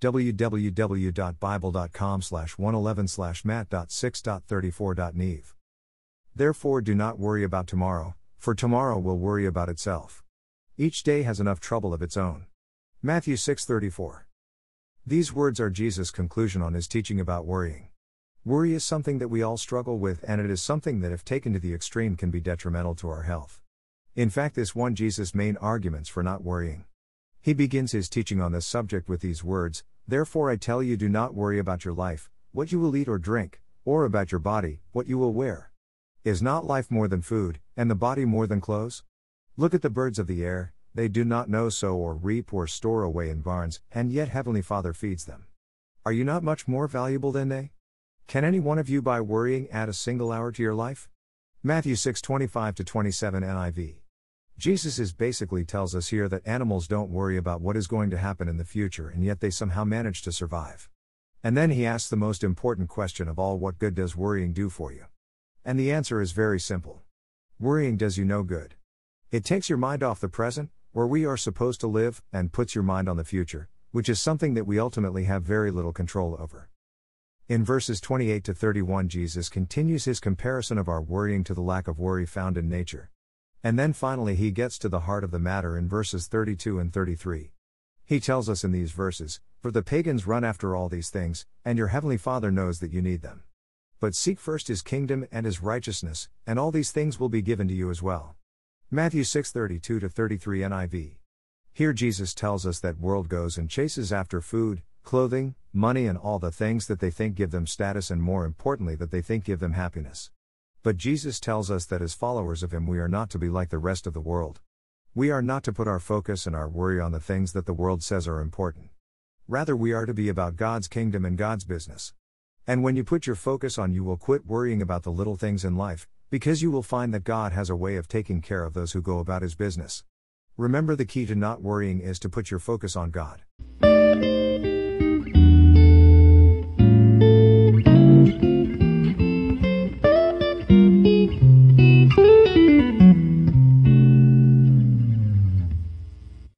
www.bible.com slash 111 slash mat.6.34.neve. Therefore do not worry about tomorrow, for tomorrow will worry about itself. Each day has enough trouble of its own. Matthew 6:34. These words are Jesus' conclusion on his teaching about worrying. Worry is something that we all struggle with and it is something that if taken to the extreme can be detrimental to our health. In fact, this one Jesus' main arguments for not worrying. He begins his teaching on this subject with these words Therefore I tell you, do not worry about your life, what you will eat or drink, or about your body, what you will wear. Is not life more than food, and the body more than clothes? Look at the birds of the air, they do not know sow or reap or store away in barns, and yet Heavenly Father feeds them. Are you not much more valuable than they? Can any one of you by worrying add a single hour to your life? Matthew 6:25 27 NIV. Jesus is basically tells us here that animals don't worry about what is going to happen in the future and yet they somehow manage to survive. And then he asks the most important question of all what good does worrying do for you? And the answer is very simple. Worrying does you no good. It takes your mind off the present, where we are supposed to live, and puts your mind on the future, which is something that we ultimately have very little control over. In verses 28 to 31, Jesus continues his comparison of our worrying to the lack of worry found in nature. And then finally, he gets to the heart of the matter in verses 32 and 33. He tells us in these verses For the pagans run after all these things, and your heavenly Father knows that you need them. But seek first his kingdom and his righteousness, and all these things will be given to you as well. Matthew 6:32 33 NIV. Here Jesus tells us that world goes and chases after food, clothing, money and all the things that they think give them status and more importantly that they think give them happiness. But Jesus tells us that as followers of Him, we are not to be like the rest of the world. We are not to put our focus and our worry on the things that the world says are important. Rather, we are to be about God's kingdom and God's business. And when you put your focus on, you will quit worrying about the little things in life, because you will find that God has a way of taking care of those who go about His business. Remember, the key to not worrying is to put your focus on God.